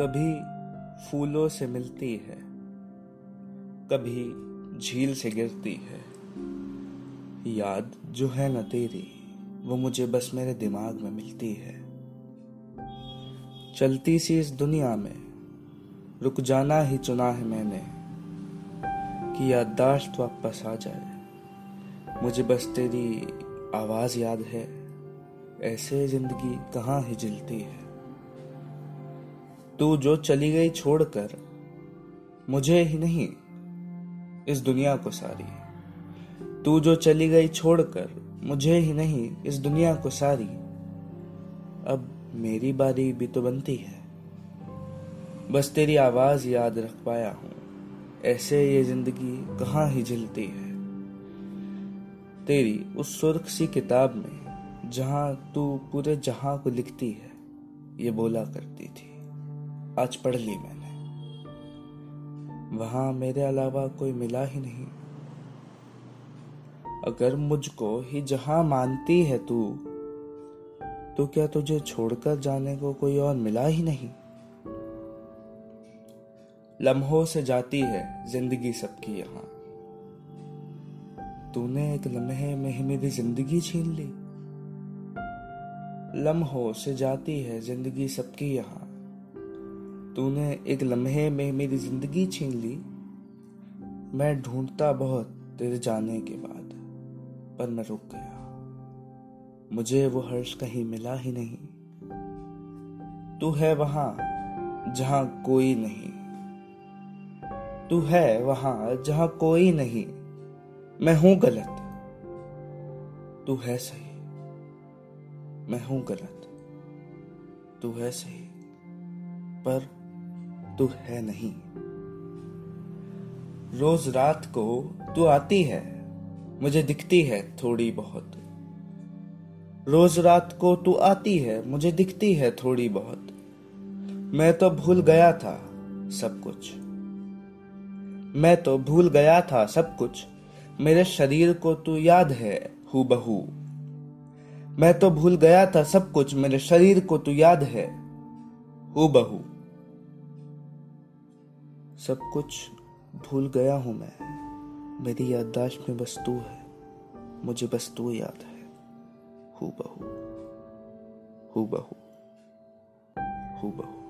कभी फूलों से मिलती है, कभी झील से गिरती है। याद जो है न तेरी, वो मुझे बस मेरे दिमाग में मिलती है। चलती सी इस दुनिया में, रुक जाना ही चुना है मैंने, कि याददाश्त वापस आ जाए। मुझे बस तेरी आवाज़ याद है, ऐसे ज़िंदगी कहाँ ही जिलती है। तू जो चली गई छोड़कर, मुझे ही नहीं, इस दुनिया को सारी। तू जो चली गई छोड़कर, मुझे ही नहीं, इस दुनिया को सारी। अब मेरी बारी भी तो बनती है। बस तेरी आवाज़ याद रख पाया हूँ। ऐसे ये ज़िंदगी कहाँ ही झिलती है? तेरी उस सुर्ख सी किताब में, जहाँ तू पूरे जहाँ को लिखती है, ये बोला करती थी। आज पढ़ ली मैंने। वहाँ मेरे अलावा कोई मिला ही नहीं। अगर मुझको ही जहाँ मानती है तू तो क्या तुझे छोड़कर जाने को कोई और मिला ही नहीं? लम्हों से जाती है ज़िंदगी सबकी यहाँ। तूने एक लम्हे में ही मेरी ज़िंदगी छीन ली। लम्हों से जाती है ज़िंदगी सबकी यहाँ। तूने एक लम्हे में मेरी ज़िंदगी छीन ली। मैं ढूंढता बहुत तेरे जाने के बाद, पर मैं रुक गया। मुझे वो हर्ष कहीं मिला ही नहीं। तू है वहाँ जहाँ कोई नहीं। तू है वहाँ जहाँ कोई नहीं। मैं हूँ गलत। तू है सही। मैं हूँ गलत। तू है सही। पर तू है नहीं। रोज रात को तू आती है, मुझे दिखती है थोड़ी बहुत। रोज रात को तू आती है, मुझे दिखती है थोड़ी बहुत। मैं तो भूल गया था सब कुछ। मैं तो भूल गया था सब कुछ। मेरे शरीर को तू याद है हु बहू मैं तो भूल गया था सब कुछ, मेरे शरीर को तू याद है हु बहू सब कुछ भूल गया हूँ मैं। मेरी याददाश्त में बस तू है। मुझे बस तू याद है। हु बहू हु बहू हु बहू